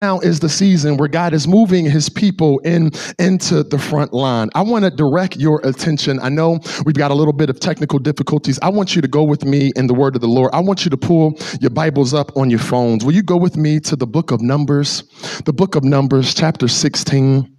now is the season where God is moving his people in into the front line. I want to direct your attention. I know we've got a little bit of technical difficulties. I want you to go with me in the word of the Lord. I want you to pull your Bibles up on your phones. Will you go with me to the book of Numbers? The book of Numbers, chapter 16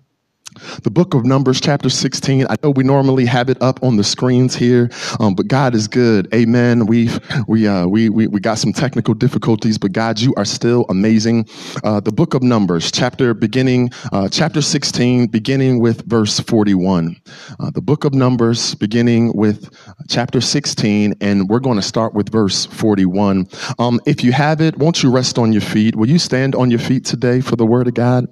the book of Numbers, chapter 16. I know we normally have it up on the screens here, um, but God is good. Amen. We've, we, uh, we, we, we got some technical difficulties, but God, you are still amazing. Uh, the book of Numbers, chapter beginning, uh, chapter 16, beginning with verse 41. Uh, the book of Numbers, beginning with chapter 16, and we're going to start with verse 41. Um, if you have it, won't you rest on your feet? Will you stand on your feet today for the word of God?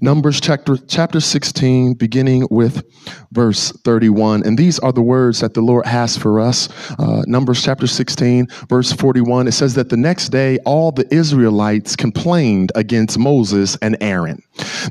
Numbers chapter, chapter 16, beginning with verse 31. And these are the words that the Lord has for us. Uh, Numbers chapter 16, verse 41. It says that the next day, all the Israelites complained against Moses and Aaron.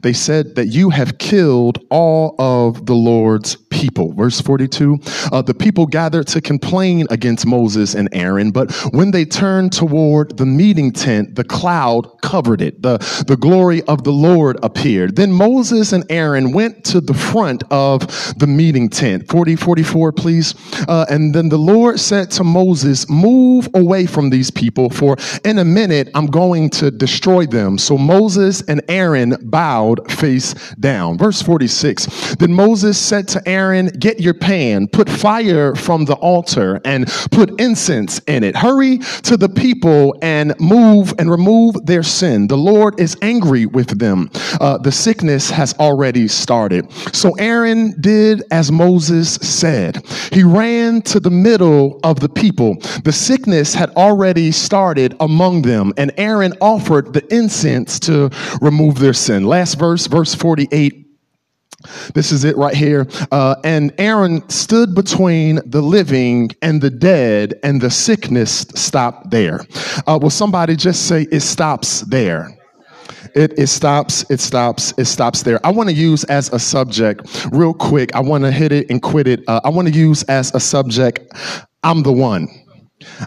They said that you have killed all of the Lord's people. Verse 42. Uh, the people gathered to complain against Moses and Aaron, but when they turned toward the meeting tent, the cloud covered it. The, the glory of the Lord appeared Then Moses and Aaron went to the front of the meeting tent. 40, 44, please. Uh, and then the Lord said to Moses, Move away from these people, for in a minute I'm going to destroy them. So Moses and Aaron bowed face down. Verse 46. Then Moses said to Aaron, Get your pan, put fire from the altar, and put incense in it. Hurry to the people and move and remove their sin. The Lord is angry with them. Uh, the sickness has already started. So Aaron did as Moses said. He ran to the middle of the people. The sickness had already started among them, and Aaron offered the incense to remove their sin. Last verse, verse 48. This is it right here. Uh, and Aaron stood between the living and the dead, and the sickness stopped there. Uh, will somebody just say, It stops there? It, it stops, it stops, it stops there. I want to use as a subject, real quick, I want to hit it and quit it. Uh, I want to use as a subject, I'm the one.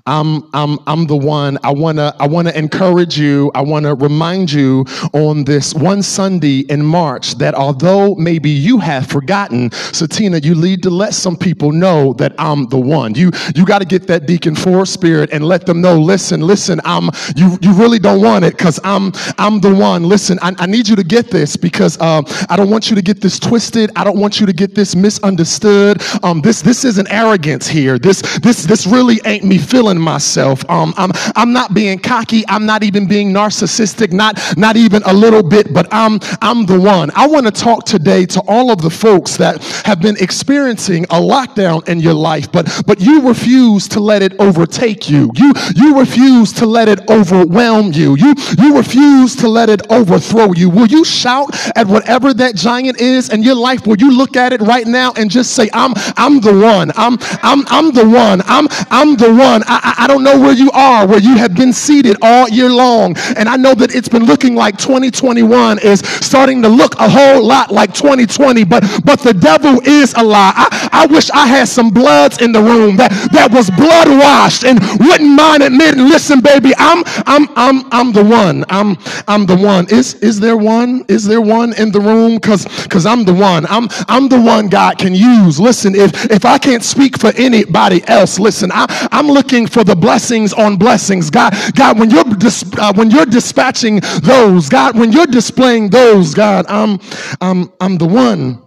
I'm, I'm, I'm the one. I want to I wanna encourage you. I want to remind you on this one Sunday in March that although maybe you have forgotten, Satina, you need to let some people know that I'm the one. You, you got to get that deacon for spirit and let them know, listen, listen, I'm, you, you really don't want it because I'm, I'm the one. Listen, I, I need you to get this because uh, I don't want you to get this twisted. I don't want you to get this misunderstood. Um, this, this isn't arrogance here. This, this, this really ain't me feeling myself. Um, I'm, I'm not being cocky. I'm not even being narcissistic, not, not even a little bit, but I'm, I'm the one. I want to talk today to all of the folks that have been experiencing a lockdown in your life, but, but you refuse to let it overtake you. You, you refuse to let it overwhelm you. You, you refuse to let it overthrow you. Will you shout at whatever that giant is in your life? Will you look at it right now and just say, I'm, I'm the one. I'm, I'm, I'm the one. I'm, I'm the one I, I don't know where you are, where you have been seated all year long. And I know that it's been looking like 2021 is starting to look a whole lot like 2020, but, but the devil is a lie. I, I wish I had some bloods in the room that, that was blood washed and wouldn't mind admitting, listen, baby, I'm, I'm, I'm, I'm the one. I'm, I'm the one. Is, is there one? Is there one in the room? Cause, cause I'm the one. I'm, I'm the one God can use. Listen, if, if I can't speak for anybody else, listen, I, I'm looking for the blessings on blessings. God, God, when you're dis- uh, when you're dispatching those, God, when you're displaying those, God, I'm I'm I'm the one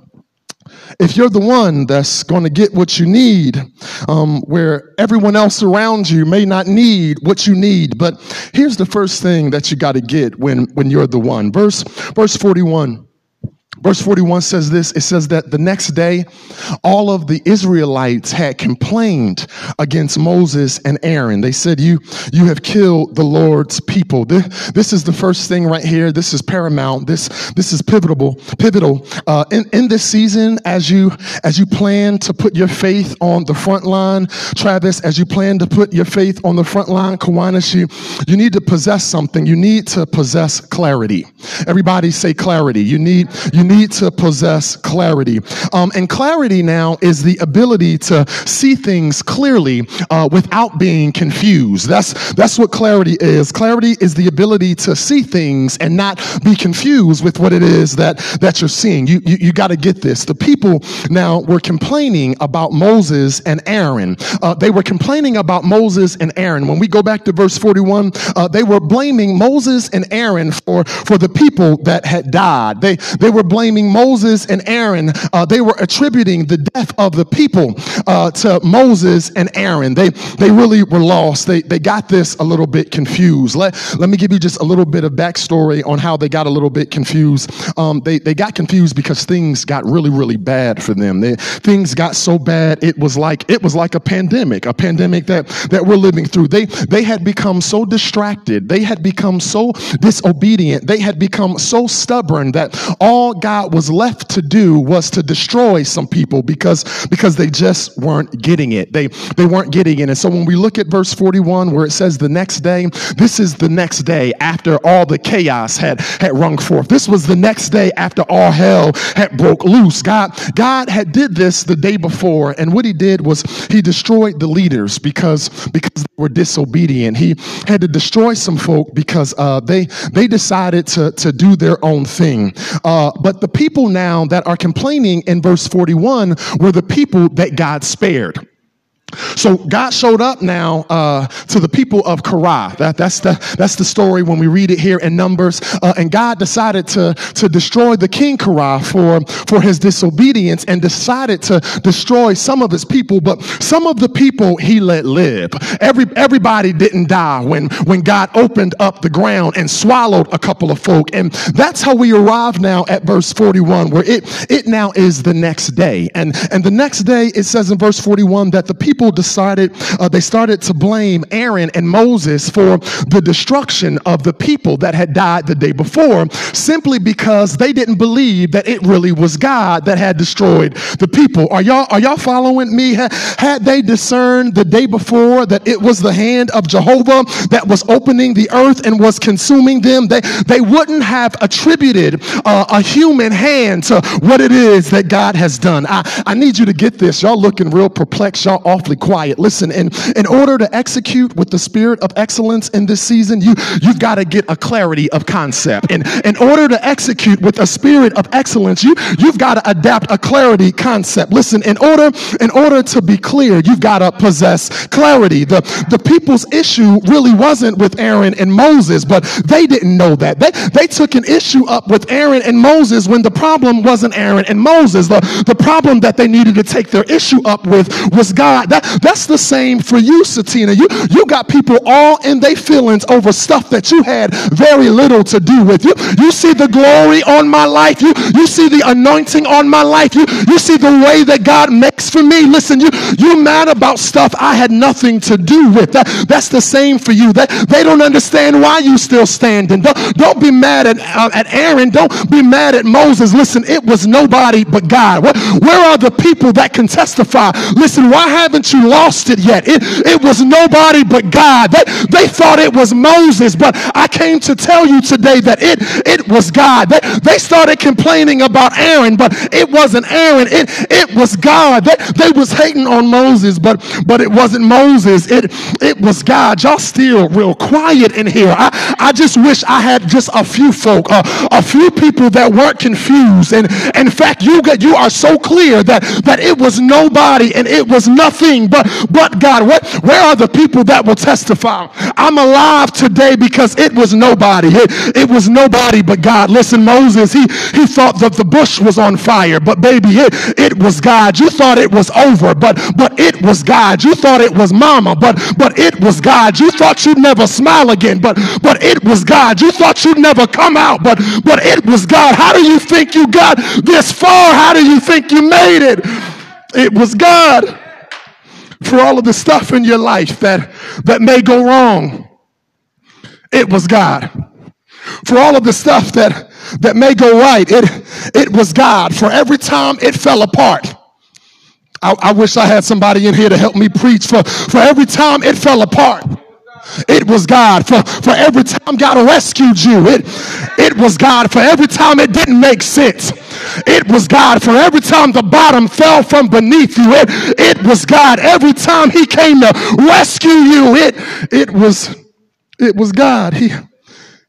if you're the one that's going to get what you need, um, where everyone else around you may not need what you need. But here's the first thing that you got to get when, when you're the one. Verse, verse 41. Verse 41 says this it says that the next day, all of the Israelites had complained against Moses and Aaron. They said, You, you have killed the Lord's people. This, this is the first thing right here. This is paramount. This, this is pivotal. Pivotal. Uh, in, in this season, as you, as you plan to put your faith on the front line, Travis, as you plan to put your faith on the front line, Kawanashi, you need to possess something. You need to possess clarity. Everybody say clarity. You need, you need to possess clarity. Um, and clarity now is the ability to see things clearly uh, without being confused. That's, that's what clarity is. Clarity is the ability to see things and not be confused with what it is that, that you're seeing. You, you, you got to get this. The people now were complaining about Moses and Aaron. Uh, they were complaining about Moses and Aaron. When we go back to verse 41, uh, they were blaming Moses and Aaron for, for the people that had died. They, they were blaming Moses and Aaron. Uh, they were attributing the death of the people uh, to Moses and Aaron. They, they really were lost. They, they got this a little bit confused. Let, let me give you just a little bit of backstory on how they got a little bit confused. Um, they, they got confused because things got really, really bad for them. They, things got so bad it was like it was like a pandemic, a pandemic that that we're living through. They they had become so distracted. They had become so disobedient. They had become so stubborn that all God was left to do was to destroy some people because because they just weren't getting it. They they weren't getting it. And so when we look at verse 41 where it says the next day, this is the next day after all the chaos had had rung forth. This was the next day after all hell had broke loose. God God had did this the day before and what he did was he destroyed the leaders because because they were disobedient. He had to destroy some folk because uh, they they decided to to do their own thing. Uh, but the people now that are complaining in verse 41 were the people that God spared. So God showed up now uh, to the people of Korah. That, that's the that's the story when we read it here in Numbers. Uh, and God decided to to destroy the king Korah for for his disobedience and decided to destroy some of his people. But some of the people he let live. Every everybody didn't die when when God opened up the ground and swallowed a couple of folk. And that's how we arrive now at verse 41, where it it now is the next day. And and the next day it says in verse 41 that the people people decided, uh, they started to blame Aaron and Moses for the destruction of the people that had died the day before, simply because they didn't believe that it really was God that had destroyed the people. Are y'all, are y'all following me? Had they discerned the day before that it was the hand of Jehovah that was opening the earth and was consuming them, they, they wouldn't have attributed uh, a human hand to what it is that God has done. I, I need you to get this. Y'all looking real perplexed. Y'all awfully quiet. Listen, in, in order to execute with the spirit of excellence in this season, you, you've got to get a clarity of concept. And in order to execute with a spirit of excellence, you, you've got to adapt a clarity concept. Listen, in order, in order to be clear, you've got to possess clarity. The, the people's issue really wasn't with Aaron and Moses, but they didn't know that. They, they took an issue up with Aaron and Moses when the problem wasn't Aaron and Moses. The, the problem that they needed to take their issue up with was God. That, that's the same for you, Satina. You, you got people all in their feelings over stuff that you had very little to do with. You, you see the glory on my life. You, you see the anointing on my life. You, you see the way that God makes for me. Listen, you, you mad about stuff I had nothing to do with. That, that's the same for you. That, they don't understand why you still standing. Don't, don't be mad at, uh, at Aaron. Don't be mad at Moses. Listen, it was nobody but God. Where, where are the people that can testify? Listen, why haven't you lost it yet. It, it was nobody but God. They, they thought it was Moses, but I came to tell you today that it, it was God. They, they started complaining about Aaron, but it wasn't Aaron. It, it was God. They, they was hating on Moses, but, but it wasn't Moses. It, it was God. Y'all still real quiet in here. I, I just wish I had just a few folk, uh, a few people that weren't confused. And in fact, you, got, you are so clear that, that it was nobody and it was nothing but, but God. What, where are the people that will testify? I'm alive today because it was nobody. It, it was nobody but God. Listen, Moses, he, he thought that the bush was on fire, but baby, it, it was God. You thought it was over, but, but it was God. You thought it was mama, but, but it was God. You thought you'd never smile again, but, but it was God. You thought you'd never come out, but, but it was God. How do you think you got this far? How do you think you made it? It was God for all of the stuff in your life that, that may go wrong, it was God. For all of the stuff that, that may go right, it, it was God. For every time it fell apart, I, I wish I had somebody in here to help me preach. For, for every time it fell apart, It was God for, for every time God rescued you. It, it was God for every time it didn't make sense. It was God for every time the bottom fell from beneath you. It, it was God every time he came to rescue you. It, it was, it was God. He,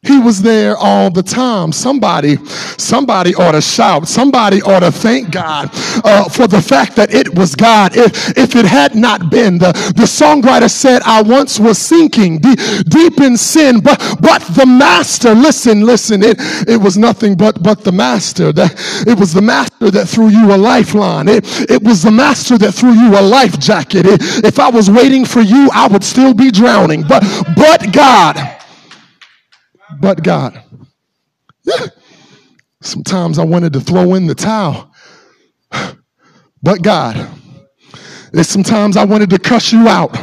he was there all the time. Somebody, somebody ought to shout. Somebody ought to thank God uh, for the fact that it was God. If, if it had not been, the, the songwriter said, I once was sinking deep, deep in sin, but, but the master, listen, listen, it, it was nothing but, but the master. That, it was the master that threw you a lifeline. It, it was the master that threw you a life jacket. It, if I was waiting for you, I would still be drowning. But, but God, but God. Sometimes I wanted to throw in the towel, but God. And sometimes I wanted to cuss you out.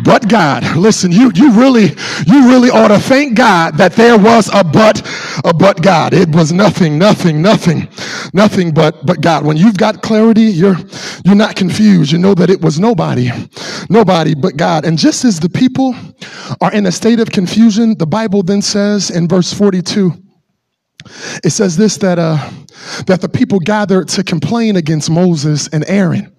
But God, listen, you you really you really ought to thank God that there was a but a but God. It was nothing, nothing, nothing, nothing but but God. When you've got clarity, you're you're not confused. You know that it was nobody, nobody but God. And just as the people are in a state of confusion, the Bible then says in verse 42, it says this that uh that the people gathered to complain against Moses and Aaron.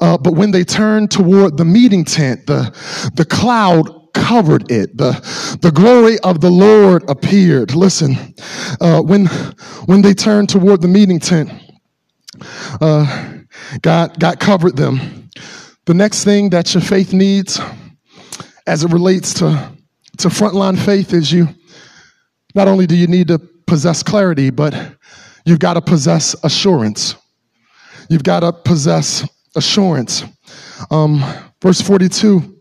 Uh, but when they turned toward the meeting tent, the, the cloud covered it. The, the glory of the Lord appeared. Listen, uh, when, when they turned toward the meeting tent, uh, God, God covered them. The next thing that your faith needs as it relates to, to frontline faith is you, not only do you need to possess clarity, but you've got to possess assurance. You've got to possess assurance. Um, verse 42,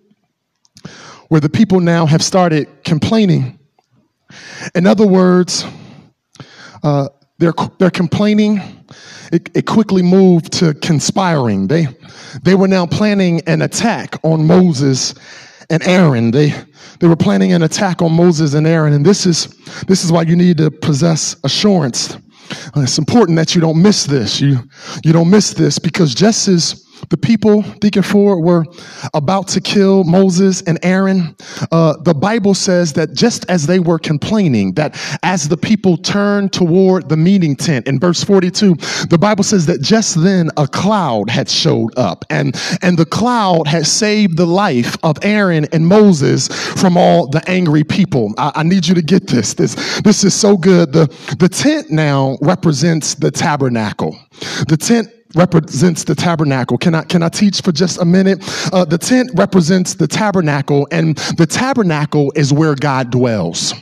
where the people now have started complaining. In other words, uh, they're, they're complaining. It, it quickly moved to conspiring. They, they were now planning an attack on Moses and Aaron. They, they were planning an attack on Moses and Aaron. And this is, this is why you need to possess assurance. Uh, it's important that you don't miss this. You, you don't miss this because just as the people, Deacon Ford, were about to kill Moses and Aaron, uh, the Bible says that just as they were complaining, that as the people turned toward the meeting tent in verse 42, the Bible says that just then a cloud had showed up and, and the cloud had saved the life of Aaron and Moses from all the angry people. I, I need you to get this. This, this is so good. The, the tent now represents the tabernacle. The tent represents the tabernacle. Can I, can I teach for just a minute? Uh, the tent represents the tabernacle, and the tabernacle is where God dwells.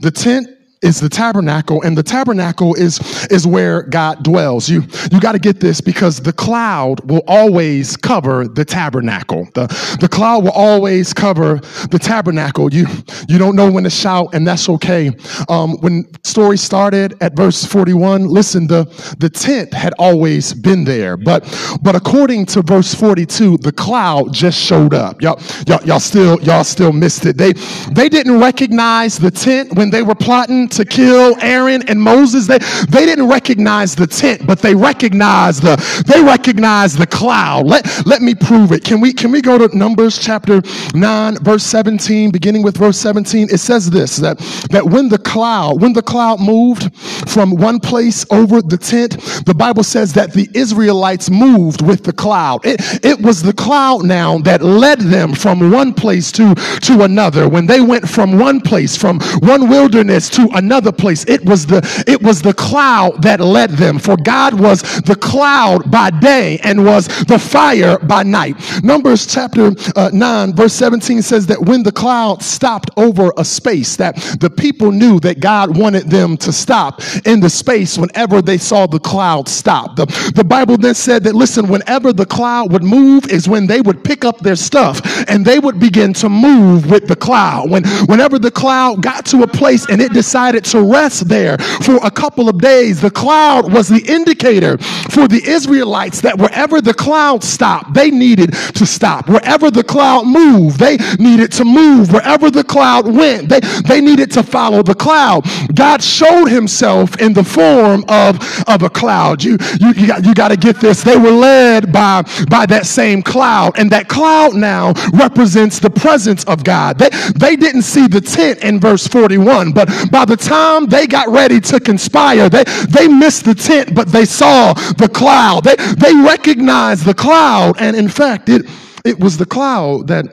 The tent is the tabernacle and the tabernacle is is where god dwells. You you got to get this because the cloud will always cover the tabernacle. The the cloud will always cover the tabernacle. You you don't know when to shout and that's okay. Um, when story started at verse 41 listen the the tent had always been there but but according to verse 42 the cloud just showed up. Y'all y'all, y'all still y'all still missed it. They they didn't recognize the tent when they were plotting to kill Aaron and Moses. They, they didn't recognize the tent, but they recognized the, they recognized the cloud. Let, let me prove it. Can we, can we go to Numbers chapter 9, verse 17, beginning with verse 17? It says this, that, that when the cloud, when the cloud moved from one place over the tent, the Bible says that the Israelites moved with the cloud. It, it was the cloud now that led them from one place to, to another. When they went from one place, from one wilderness to another place. It was the it was the cloud that led them. For God was the cloud by day and was the fire by night. Numbers chapter uh, 9 verse 17 says that when the cloud stopped over a space that the people knew that God wanted them to stop in the space whenever they saw the cloud stop. The, the Bible then said that listen, whenever the cloud would move is when they would pick up their stuff and they would begin to move with the cloud. When whenever the cloud got to a place and it decided decided to rest there for a couple of days. The cloud was the indicator for the Israelites that wherever the cloud stopped, they needed to stop. Wherever the cloud moved, they needed to move. Wherever the cloud went, they, they needed to follow the cloud. God showed himself in the form of, of a cloud. You, you, you got, you got to get this. They were led by, by that same cloud, and that cloud now represents the presence of God. They, they didn't see the tent in verse 41, but by the time they got ready to conspire, they, they missed the tent, but they saw the cloud. They, they recognized the cloud, and in fact, it, it was the cloud that,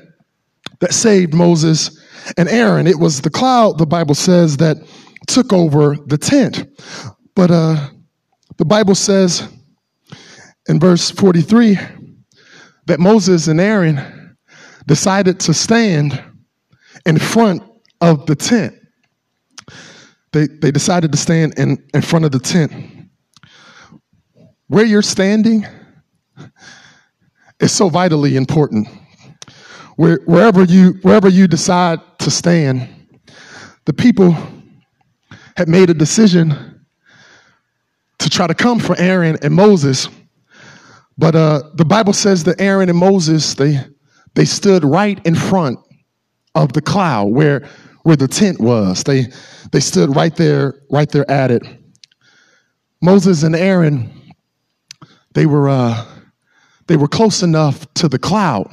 that saved Moses and Aaron. It was the cloud, the Bible says, that took over the tent. But uh, the Bible says in verse 43 that Moses and Aaron decided to stand in front of the tent. They, they decided to stand in, in front of the tent. Where you're standing is so vitally important. Where, wherever, you, wherever you decide to stand, the people had made a decision to try to come for Aaron and Moses. But uh, the Bible says that Aaron and Moses, they, they stood right in front of the cloud where, where the tent was. They, they stood right there, right there at it. Moses and Aaron, they were, uh, they were close enough to the cloud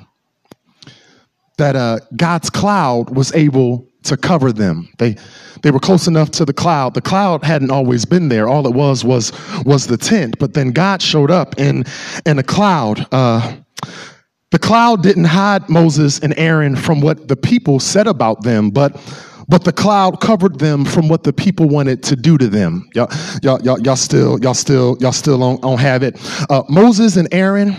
that uh, God's cloud was able to cover them. They, they were close enough to the cloud. The cloud hadn't always been there. All it was was, was the tent. But then God showed up in, in a cloud. Uh, the cloud didn't hide Moses and Aaron from what the people said about them, but but the cloud covered them from what the people wanted to do to them. Y'all, y'all, y'all, y'all still, y'all still, y'all still don't, don't have it. Uh, Moses and Aaron,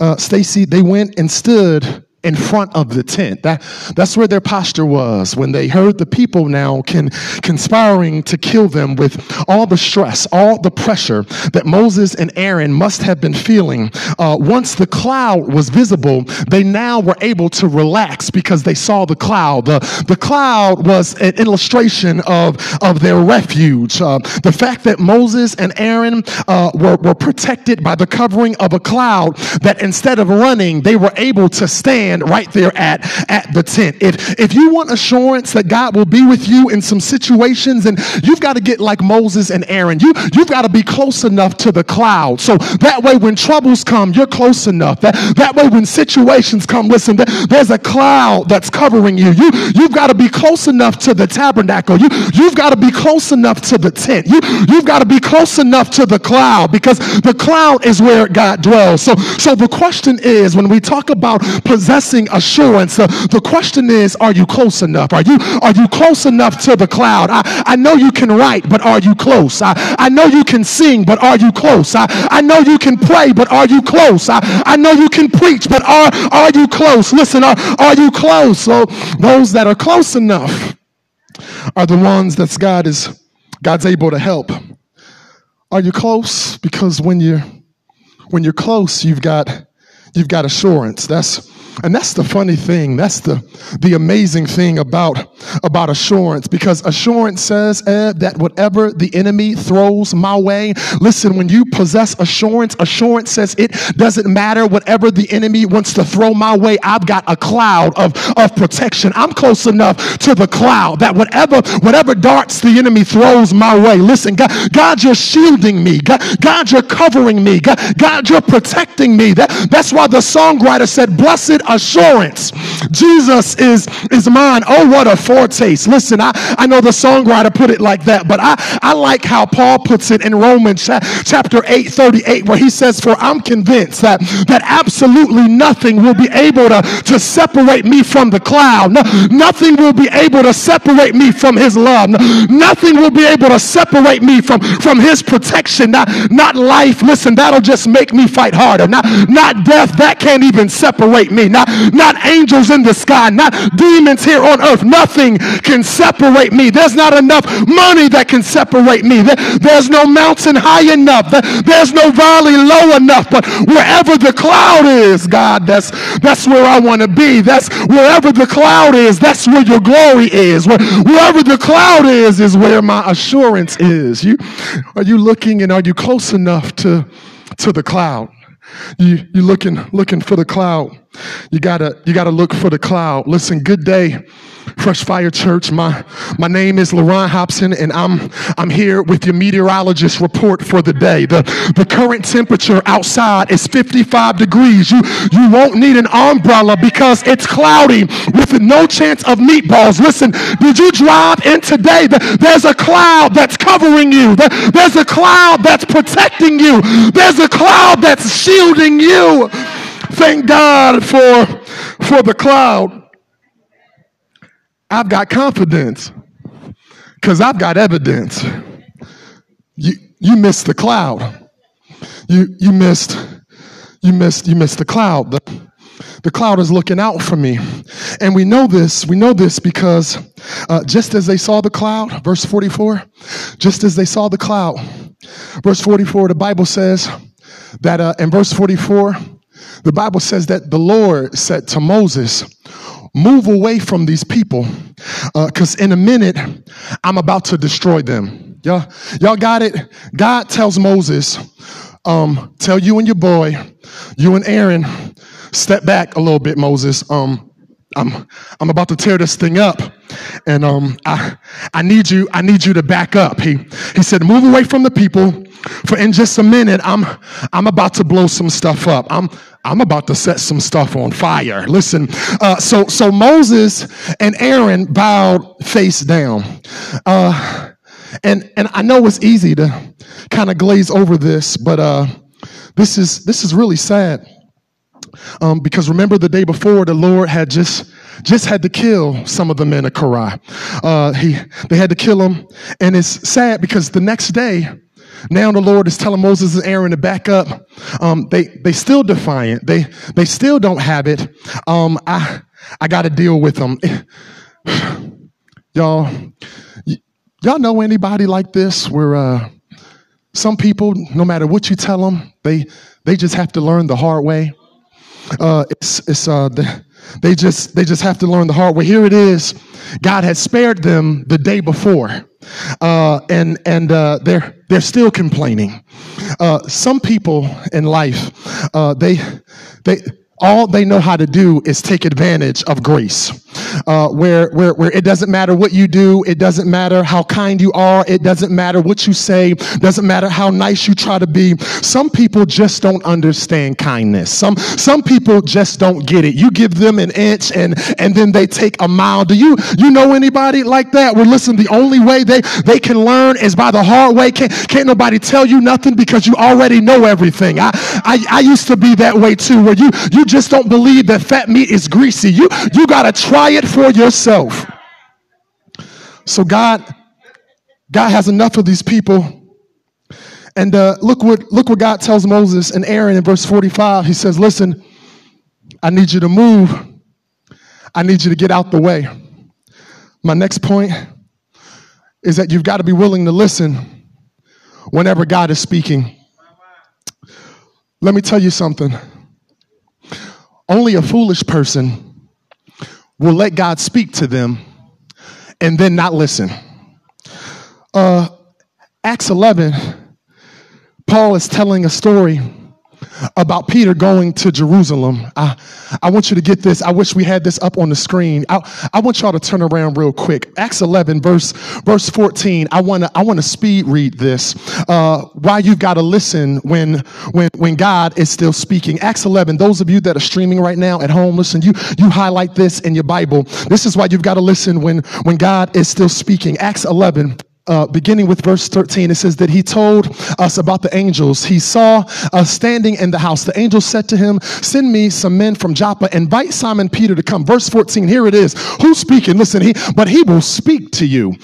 uh, Stacy, they went and stood in front of the tent. That, that's where their posture was when they heard the people now can, conspiring to kill them with all the stress, all the pressure that Moses and Aaron must have been feeling. Uh, once the cloud was visible, they now were able to relax because they saw the cloud. The, the cloud was an illustration of, of their refuge. Uh, the fact that Moses and Aaron uh, were, were protected by the covering of a cloud, that instead of running, they were able to stand stand right there at, at the tent. If, if you want assurance that God will be with you in some situations, and you've got to get like Moses and Aaron, you, you've got to be close enough to the cloud. So that way, when troubles come, you're close enough. That, that way, when situations come, listen, there's a cloud that's covering you. you you've got to be close enough to the tabernacle. You, you've got to be close enough to the tent. You, you've got to be close enough to the cloud because the cloud is where God dwells. So, so the question is when we talk about possessing blessing assurance. Uh, the question is, are you close enough? Are you are you close enough to the cloud? I, I know you can write, but are you close? I, I know you can sing, but are you close? I, I know you can pray, but are you close? I, I know you can preach, but are are you close? Listen, are, are you close? So those that are close enough are the ones that God is God's able to help. Are you close? Because when you're when you're close, you've got you've got assurance. That's and that's the funny thing. That's the, the amazing thing about, about assurance because assurance says Ed, that whatever the enemy throws my way, listen, when you possess assurance, assurance says it doesn't matter whatever the enemy wants to throw my way. I've got a cloud of, of protection. I'm close enough to the cloud that whatever, whatever darts the enemy throws my way, listen, God, God you're shielding me. God, God you're covering me. God, God, you're protecting me. That, that's why the songwriter said, blessed assurance. Jesus is, is mine. Oh, what a foretaste. Listen, I, I know the songwriter put it like that, but I, I like how Paul puts it in Romans chapter 8, 38, where he says, For I'm convinced that, that absolutely nothing will be able to, to separate me from the cloud. No, nothing will be able to separate me from his love. No, nothing will be able to separate me from, from his protection. Not, not life. Listen, that'll just make me fight harder. Not, not death. That can't even separate me. Not not, angels in the sky, not demons here on earth. Nothing can separate me. There's not enough money that can separate me. There's no mountain high enough. There's no valley low enough. But wherever the cloud is, God, that's, that's where I want to be. That's wherever the cloud is, that's where your glory is. Wherever the cloud is, is where my assurance is. You, are you looking and are you close enough to, to the cloud? You, you looking, looking for the cloud. You gotta, you gotta look for the cloud. Listen, good day. Fresh Fire Church. My, my name is LaRon Hobson, and I'm, I'm here with your meteorologist report for the day. The, the current temperature outside is 55 degrees. You, you won't need an umbrella because it's cloudy with no chance of meatballs. Listen, did you drive in today? There's a cloud that's covering you. There's a cloud that's protecting you. There's a cloud that's shielding you. Thank God for, for the cloud. I've got confidence because I've got evidence. You, you missed the cloud. You, you missed, you missed, you missed the cloud. The, the cloud is looking out for me. And we know this, we know this because uh, just as they saw the cloud, verse 44, just as they saw the cloud, verse 44, the Bible says that uh, in verse 44, the Bible says that the Lord said to Moses, move away from these people because uh, in a minute i'm about to destroy them. Y'all, y'all got it? God tells moses um, tell you and your boy you and aaron step back a little bit moses. Um, I'm, I'm about to tear this thing up. And um, I, I need you i need you to back up. He, he said move away from the people for in just a minute i'm i'm about to blow some stuff up. I'm I'm about to set some stuff on fire. Listen, uh, so so Moses and Aaron bowed face down, uh, and and I know it's easy to kind of glaze over this, but uh, this is this is really sad um, because remember the day before the Lord had just just had to kill some of the men of Korah. Uh, he they had to kill them, and it's sad because the next day now the Lord is telling Moses and Aaron to back up. Um, they they still defiant. They they still don't have it. Um, I I got to deal with them. y'all, y- y'all know anybody like this where uh, some people, no matter what you tell them, they they just have to learn the hard way. Uh, it's it's uh, they just they just have to learn the hard way. Here it is. God had spared them the day before, uh, and and uh, they're they're still complaining. Uh, some people in life, uh, they they all they know how to do is take advantage of grace. Uh, where, where, where it doesn't matter what you do, it doesn't matter how kind you are, it doesn't matter what you say, doesn't matter how nice you try to be. Some people just don't understand kindness. Some, some people just don't get it. You give them an inch and, and then they take a mile. Do you, you know anybody like that? Well, listen, the only way they, they can learn is by the hard way. Can't, can't nobody tell you nothing because you already know everything. I, I, I used to be that way too, where you, you just don't believe that fat meat is greasy. You, you got to try it for yourself. So God, God has enough of these people. And uh, look what look what God tells Moses and Aaron in verse 45. He says, Listen, I need you to move. I need you to get out the way. My next point is that you've got to be willing to listen whenever God is speaking. Let me tell you something. Only a foolish person will let God speak to them and then not listen. Uh, Acts 11, Paul is telling a story about Peter going to Jerusalem. I, I want you to get this. I wish we had this up on the screen. I, I want y'all to turn around real quick. Acts 11, verse, verse 14. I want to, I want to speed read this. Uh, why you've got to listen when, when, when God is still speaking. Acts 11, those of you that are streaming right now at home, listen, you, you highlight this in your Bible. This is why you've got to listen when, when God is still speaking. Acts 11, uh, beginning with verse 13, it says that he told us about the angels. He saw us standing in the house. The angel said to him, Send me some men from Joppa, invite Simon Peter to come. Verse 14, here it is. Who's speaking? Listen, he, but he will speak to you.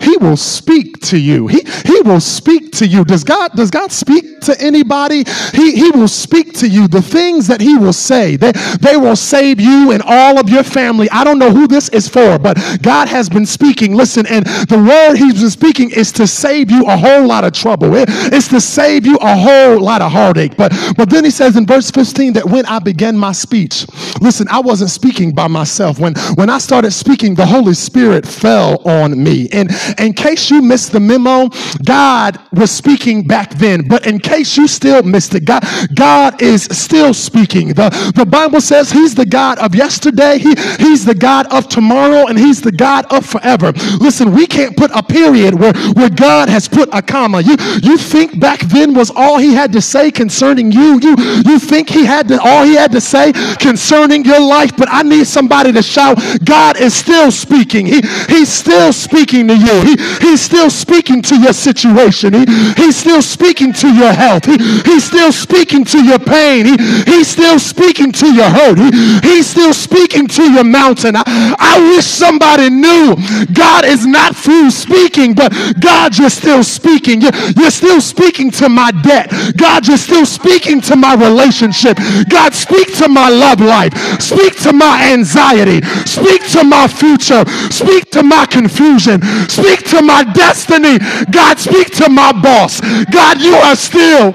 He will speak to you. He, he will speak to you. Does God, does God speak to anybody? He, he will speak to you. The things that he will say, they, they will save you and all of your family. I don't know who this is for, but God has been speaking. Listen, and the word he's been speaking is to save you a whole lot of trouble. It, it's to save you a whole lot of heartache. But, but then he says in verse 15 that when I began my speech, listen, I wasn't speaking by myself. When, when I started speaking, the Holy Spirit fell on me. And in case you missed the memo, God was speaking back then. But in case you still missed it, God, God is still speaking. The, the Bible says He's the God of yesterday, he, He's the God of tomorrow, and He's the God of forever. Listen, we can't put a period where, where God has put a comma. You, you think back then was all He had to say concerning you. You, you think He had to, all He had to say concerning your life, but I need somebody to shout, God is still speaking. He, he's still speaking to you. He, he's still speaking to your situation. He, he's still speaking to your health. He, he's still speaking to your pain. He, he's still speaking to your hurt. He, he's still speaking to your mountain. I, I wish somebody knew God is not through speaking, but God, you're still speaking. You're, you're still speaking to my debt. God, you're still speaking to my relationship. God, speak to my love life. Speak to my anxiety. Speak to my future. Speak to my confusion. Speak to my destiny. God, speak to my boss. God, you are still,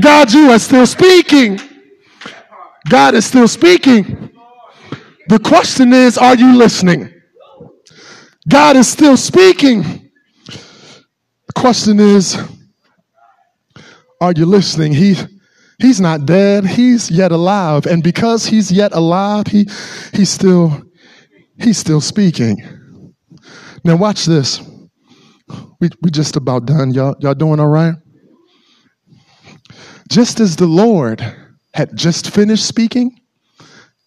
God, you are still speaking. God is still speaking. The question is, are you listening? God is still speaking. The question is, are you listening? He, he's not dead. He's yet alive. And because he's yet alive, he, he's still, he's still speaking. Now watch this. We, we just about done. Y'all, y'all doing all right? Just as the Lord had just finished speaking,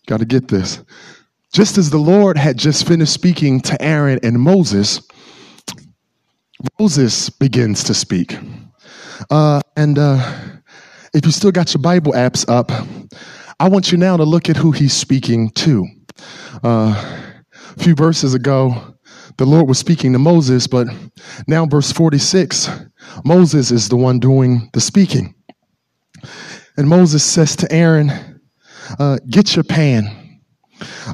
got to get this. Just as the Lord had just finished speaking to Aaron and Moses, Moses begins to speak. Uh, and uh, if you still got your Bible apps up, I want you now to look at who he's speaking to. Uh, a few verses ago, the Lord was speaking to Moses, but now, verse 46, Moses is the one doing the speaking. And Moses says to Aaron, uh, Get your pan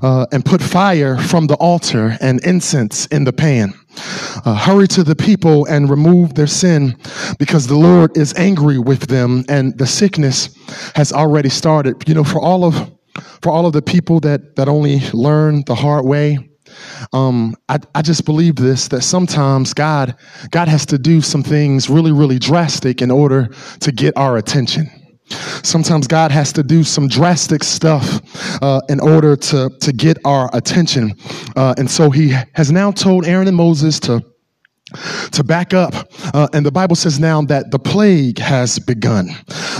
uh, and put fire from the altar and incense in the pan. Uh, hurry to the people and remove their sin because the Lord is angry with them and the sickness has already started. You know, for all of for all of the people that that only learn the hard way, um, I, I just believe this that sometimes God God has to do some things really really drastic in order to get our attention. Sometimes God has to do some drastic stuff uh, in order to, to get our attention. Uh, and so he has now told Aaron and Moses to to back up. Uh, and the Bible says now that the plague has begun.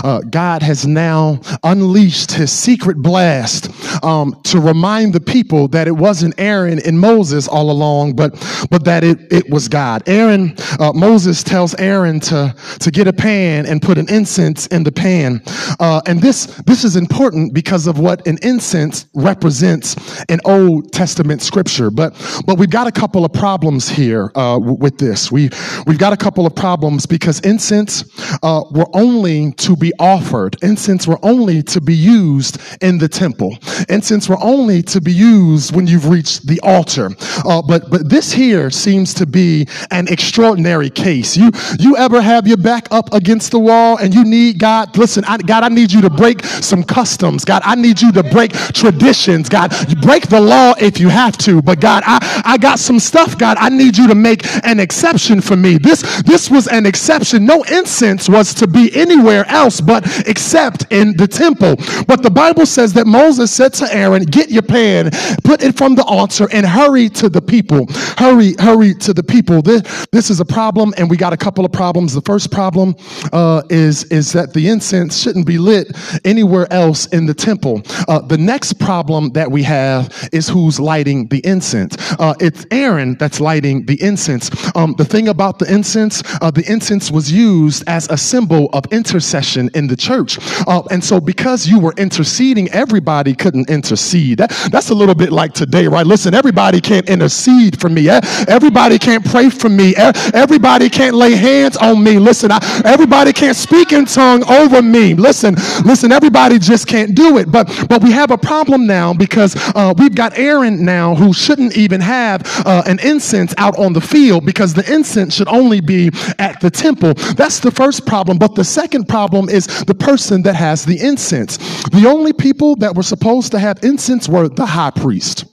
Uh, God has now unleashed his secret blast um, to remind the people that it wasn't Aaron and Moses all along, but, but that it, it was God. Aaron, uh, Moses tells Aaron to, to get a pan and put an incense in the pan. Uh, and this, this is important because of what an incense represents in Old Testament scripture. But, but we've got a couple of problems here uh, with this. We, we've got a couple of problems because incense uh, were only to be offered. Incense were only to be used in the temple. Incense were only to be used when you've reached the altar. Uh, but, but this here seems to be an extraordinary case. You, you ever have your back up against the wall and you need God, listen, I, God, I need you to break some customs. God, I need you to break traditions. God, break the law if you have to. But God, I, I got some stuff, God, I need you to make an exception for me. This, this was an exception. No incense was to be anywhere else but except in the temple. But the Bible says that Moses said to Aaron, get your pan, put it from the altar and hurry to the people. Hurry, hurry to the people. This, this is a problem and we got a couple of problems. The first problem uh, is, is that the incense shouldn't be lit anywhere else in the temple. Uh, the next problem that we have is who's lighting the incense. Uh, it's Aaron that's lighting the incense. Um, the thing about the incense, uh, the incense was used as a symbol of intercession in the church. Uh, and so, because you were interceding, everybody couldn't intercede. That, that's a little bit like today, right? Listen, everybody can't intercede for me. Everybody can't pray for me. Everybody can't lay hands on me. Listen, I, everybody can't speak in tongue over me. Listen, listen, everybody just can't do it. But but we have a problem now because uh, we've got Aaron now who shouldn't even have uh, an incense out on the field because the incense should only be at the temple. That's the first problem. But the second problem is the person that has the incense. The only people that were supposed to have incense were the high priest.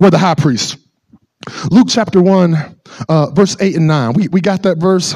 Were the high priest. Luke chapter 1, uh, verse 8 and 9. We, we got that verse.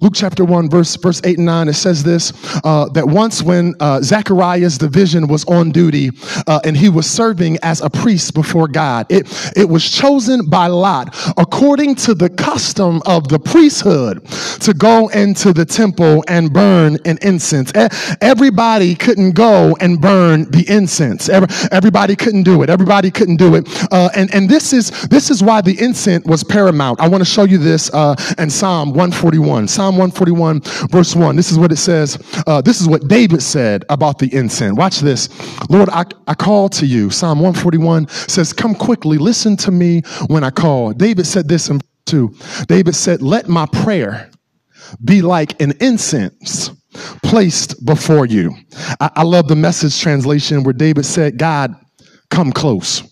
Luke chapter 1, verse, verse 8 and 9, it says this uh, that once when uh, Zacharias the vision was on duty uh, and he was serving as a priest before God, it, it was chosen by Lot according to the custom of the priesthood to go into the temple and burn an incense. Everybody couldn't go and burn the incense. Everybody couldn't do it. Everybody couldn't do it. Uh, and and this, is, this is why the incense was paramount. I want to show you this uh, in Psalm 141. Psalm 141, verse 1. This is what it says. Uh, this is what David said about the incense. Watch this. Lord, I, I call to you. Psalm 141 says, Come quickly, listen to me when I call. David said this in 2. David said, Let my prayer be like an incense placed before you. I, I love the message translation where David said, God, come close,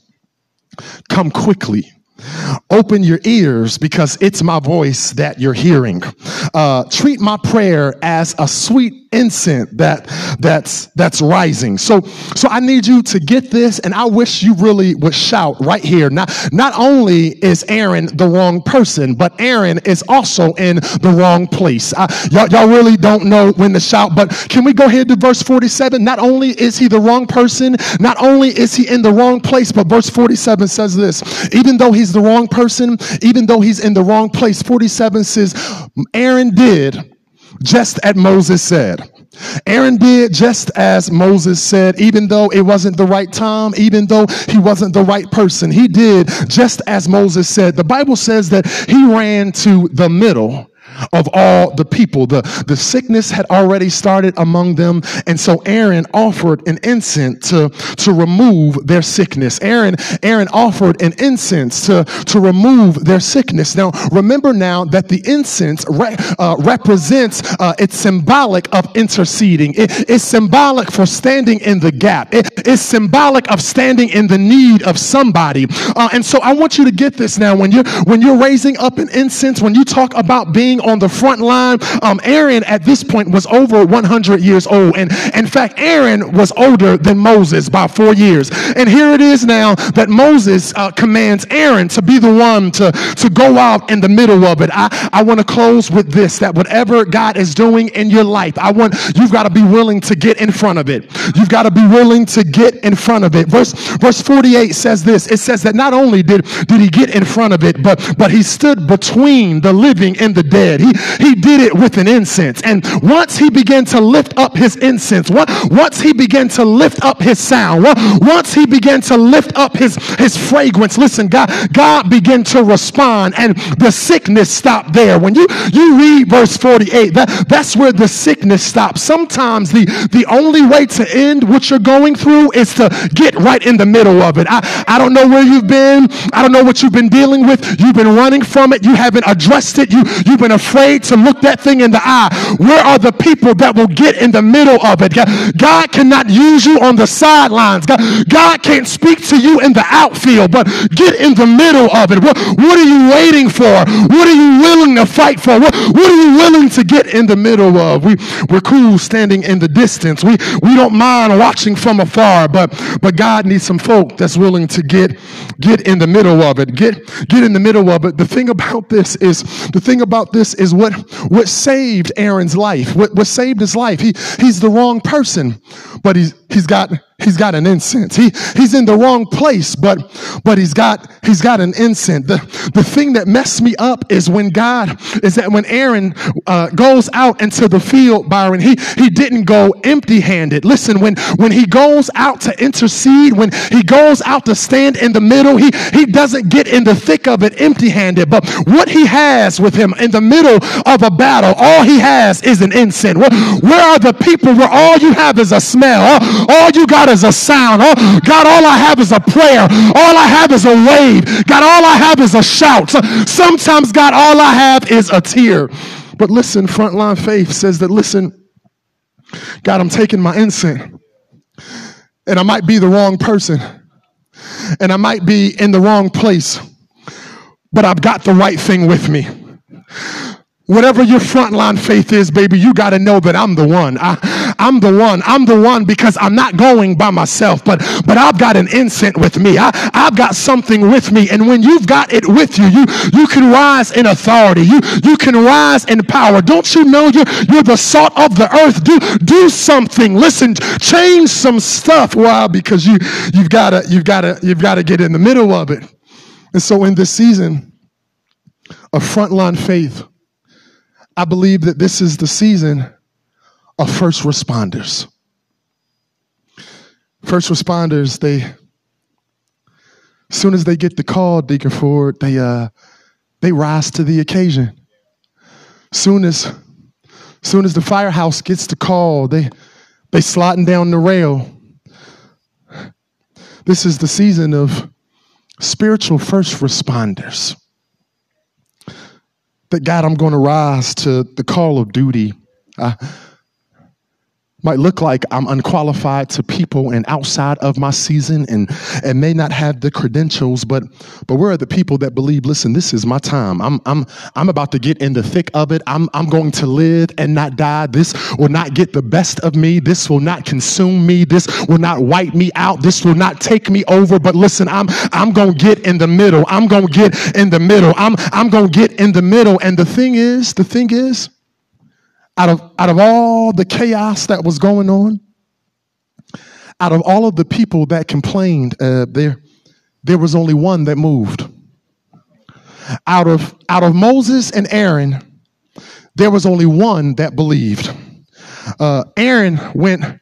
come quickly Open your ears because it's my voice that you're hearing. Uh, treat my prayer as a sweet incense that that's that's rising. So so I need you to get this, and I wish you really would shout right here. Not not only is Aaron the wrong person, but Aaron is also in the wrong place. I, y'all, y'all really don't know when to shout, but can we go ahead to verse 47? Not only is he the wrong person, not only is he in the wrong place, but verse 47 says this even though he's the wrong person, even though he's in the wrong place, 47 says, Aaron did just as Moses said. Aaron did just as Moses said, even though it wasn't the right time, even though he wasn't the right person. He did just as Moses said. The Bible says that he ran to the middle of all the people. The, the sickness had already started among them. And so Aaron offered an incense to, to remove their sickness. Aaron, Aaron offered an incense to, to remove their sickness. Now, remember now that the incense re, uh, represents, uh, it's symbolic of interceding. It, it's symbolic for standing in the gap. It, it's symbolic of standing in the need of somebody. Uh, and so I want you to get this now. When you're, when you're raising up an incense, when you talk about being on the front line. Um, Aaron at this point was over 100 years old. And in fact, Aaron was older than Moses by four years. And here it is now that Moses uh, commands Aaron to be the one to, to go out in the middle of it. I, I want to close with this that whatever God is doing in your life, I want you've got to be willing to get in front of it. You've got to be willing to get in front of it. Verse verse 48 says this. It says that not only did, did he get in front of it, but but he stood between the living and the dead. He, he did it with an incense. And once he began to lift up his incense, once he began to lift up his sound, once he began to lift up his, his fragrance, listen, God, God began to respond and the sickness stopped there. When you, you read verse 48, that, that's where the sickness stops. Sometimes the, the only way to end what you're going through is to get right in the middle of it. I, I don't know where you've been. I don't know what you've been dealing with. You've been running from it. You haven't addressed it. You, you've been afraid to look that thing in the eye. Where are the people that will get in the middle of it? God cannot use you on the sidelines. God, God can't speak to you in the outfield, but get in the middle of it. What, what are you waiting for? What are you willing to fight for? What, what are you willing to get in the middle of? We, we're cool standing in the distance. We, we don't mind watching from afar, but, but God needs some folk that's willing to get, get in the middle of it. Get, get in the middle of it. The thing about this is, the thing about this is what what saved Aaron's life, what, what saved his life. He, he's the wrong person, but he's, he's got he's got an incense. He he's in the wrong place, but but he's got he's got an incense. The the thing that messed me up is when God is that when Aaron uh, goes out into the field, Byron, he he didn't go empty handed. Listen, when when he goes out to intercede, when he goes out to stand in the middle, he he doesn't get in the thick of it empty handed. But what he has with him in the middle of a battle, all he has is an incense. Where, where are the people where all you have is a smell? All, all you got is a sound. All, God, all I have is a prayer. All I have is a wave. God, all I have is a shout. Sometimes, God, all I have is a tear. But listen, frontline faith says that, listen, God, I'm taking my incense, and I might be the wrong person, and I might be in the wrong place, but I've got the right thing with me. Whatever your frontline faith is, baby, you got to know that I'm the one. I, am the one. I'm the one because I'm not going by myself, but but I've got an incense with me. I, I've got something with me, and when you've got it with you, you you can rise in authority. You you can rise in power. Don't you know you're you're the salt of the earth? Do do something. Listen, change some stuff. Why? Because you you've got to you've got to you've got to get in the middle of it. And so in this season of frontline faith I believe that this is the season of first responders. First responders, they, as soon as they get the call, Deacon Ford, they, uh, they rise to the occasion. Soon as, soon as the firehouse gets the call, they, they sliding down the rail. This is the season of spiritual first responders that God, I'm going to rise to the call of duty. Might look like I'm unqualified to people and outside of my season and, and may not have the credentials, but but where are the people that believe, listen, this is my time. I'm I'm I'm about to get in the thick of it. I'm I'm going to live and not die. This will not get the best of me. This will not consume me. This will not wipe me out. This will not take me over. But listen, I'm I'm gonna get in the middle. I'm gonna get in the middle. I'm I'm gonna get in the middle. And the thing is, the thing is, out of, out of all the chaos that was going on, out of all of the people that complained, uh, there, there was only one that moved. Out of, out of Moses and Aaron, there was only one that believed. Uh, Aaron went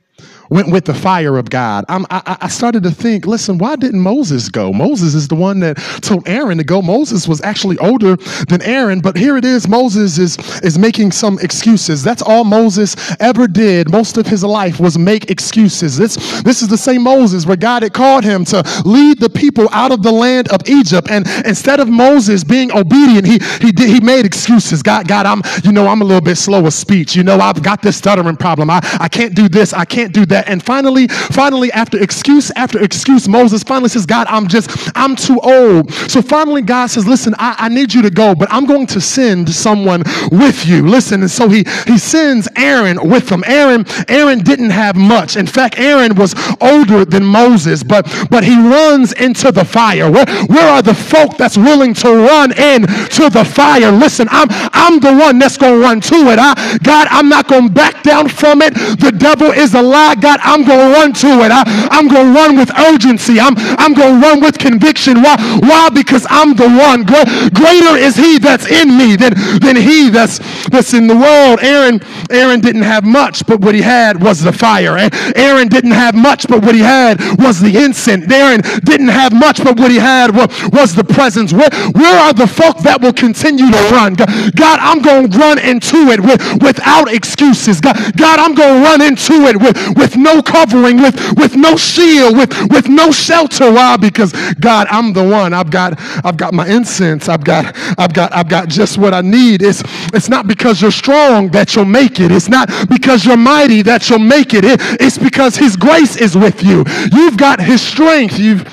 went with the fire of God. I, I started to think, listen, why didn't Moses go? Moses is the one that told Aaron to go. Moses was actually older than Aaron, but here it is. Moses is, is making some excuses. That's all Moses ever did most of his life was make excuses. This, this is the same Moses where God had called him to lead the people out of the land of Egypt. And instead of Moses being obedient, he, he did, he made excuses. God, God, I'm, you know, I'm a little bit slow of speech. You know, I've got this stuttering problem. I, I can't do this. I can't do that that. And finally, finally, after excuse after excuse, Moses finally says, God, I'm just, I'm too old. So finally, God says, listen, I, I need you to go, but I'm going to send someone with you. Listen. And so he, he sends Aaron with him. Aaron, Aaron didn't have much. In fact, Aaron was older than Moses, but, but he runs into the fire. Where, where are the folk that's willing to run in to the fire? Listen, I'm, I'm the one that's to run to it. I, God, I'm not to back down from it. The devil is a lie. God, I'm going to run to it. I, am going to run with urgency. I'm, I'm going to run with conviction. Why? Why? Because I'm the one. Greater is he that's in me than, than he that's, that's in the world. Aaron, Aaron didn't have much, but what he had was the fire. Aaron didn't have much, but what he had was the incense. Aaron didn't have much, but what he had was the presence. Where, where are the folk that will continue to run? God, I'm going to run into it with, without excuses. God, God I'm going to run into it with, with, with no covering, with, with no shield, with, with no shelter. Why? Because God, I'm the one. I've got I've got my incense. I've got I've got I've got just what I need. It's it's not because you're strong that you'll make it. It's not because you're mighty that you'll make it. it it's because his grace is with you. You've got his strength. You've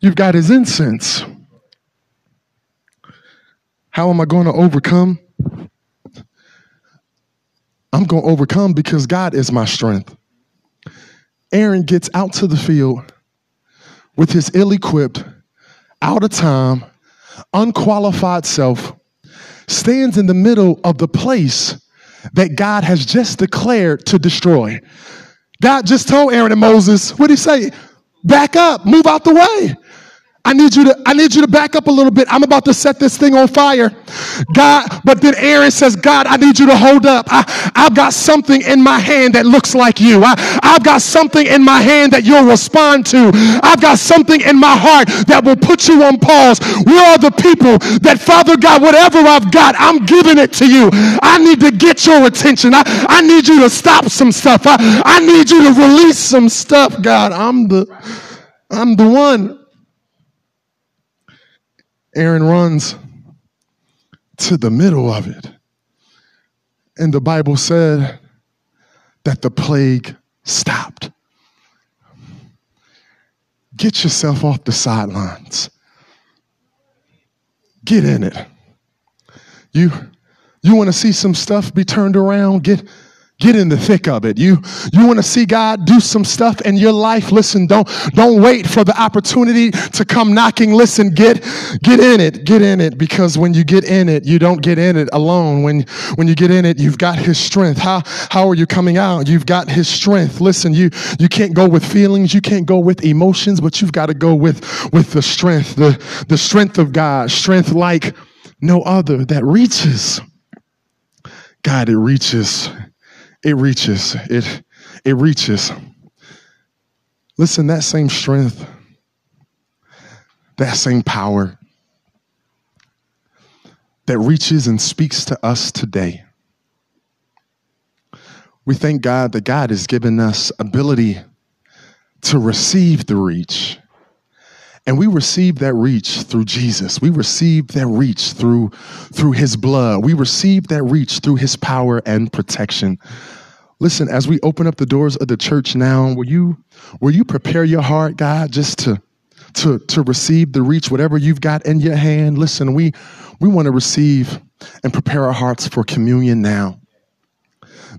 you've got his incense. How am I going to overcome? I'm going to overcome because God is my strength. Aaron gets out to the field with his ill equipped, out of time, unqualified self, stands in the middle of the place that God has just declared to destroy. God just told Aaron and Moses, what did he say? Back up, move out the way. I need you to, I need you to back up a little bit. I'm about to set this thing on fire. God, but then Aaron says, God, I need you to hold up. I, I've got something in my hand that looks like you. I, I've got something in my hand that you'll respond to. I've got something in my heart that will put you on pause. We are the people that, Father God, whatever I've got, I'm giving it to you. I need to get your attention. I, I need you to stop some stuff. I, I need you to release some stuff. God, I'm the, I'm the one. Aaron runs to the middle of it. And the Bible said that the plague stopped. Get yourself off the sidelines. Get in it. You you want to see some stuff be turned around? Get Get in the thick of it. You, you want to see God do some stuff in your life? Listen, don't, don't wait for the opportunity to come knocking. Listen, get, get in it. Get in it because when you get in it, you don't get in it alone. When, when you get in it, you've got his strength. How, how are you coming out? You've got his strength. Listen, you, you can't go with feelings. You can't go with emotions, but you've got to go with, with the strength, the, the strength of God, strength like no other that reaches. God, it reaches it reaches. It, it reaches. Listen, that same strength, that same power that reaches and speaks to us today. We thank God that God has given us ability to receive the reach. And we receive that reach through Jesus. We receive that reach through, through his blood. We receive that reach through his power and protection. Listen, as we open up the doors of the church now, will you, will you prepare your heart, God, just to, to, to receive the reach, whatever you've got in your hand? Listen, we, we want to receive and prepare our hearts for communion now.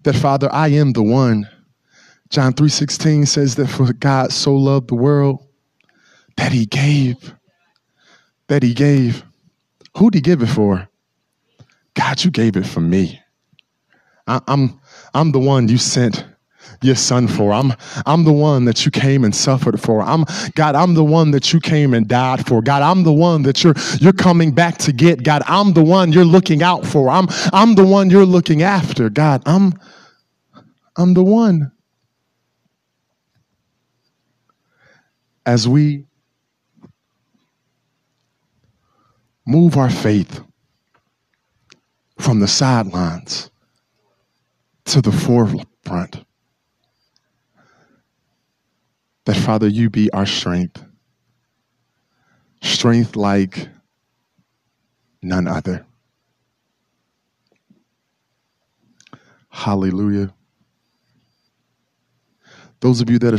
That Father, I am the one. John 3:16 says that for God so loved the world that he gave. That he gave. Who'd he give it for? God, you gave it for me. I, I'm, I'm the one you sent your son for. I'm, I'm the one that you came and suffered for. I'm, God, I'm the one that you came and died for. God, I'm the one that you're, you're coming back to get. God, I'm the one you're looking out for. I'm, I'm the one you're looking after. God, I'm, I'm the one. As we move our faith from the sidelines to the forefront. That, Father, you be our strength. Strength like none other. Hallelujah. Those of you that are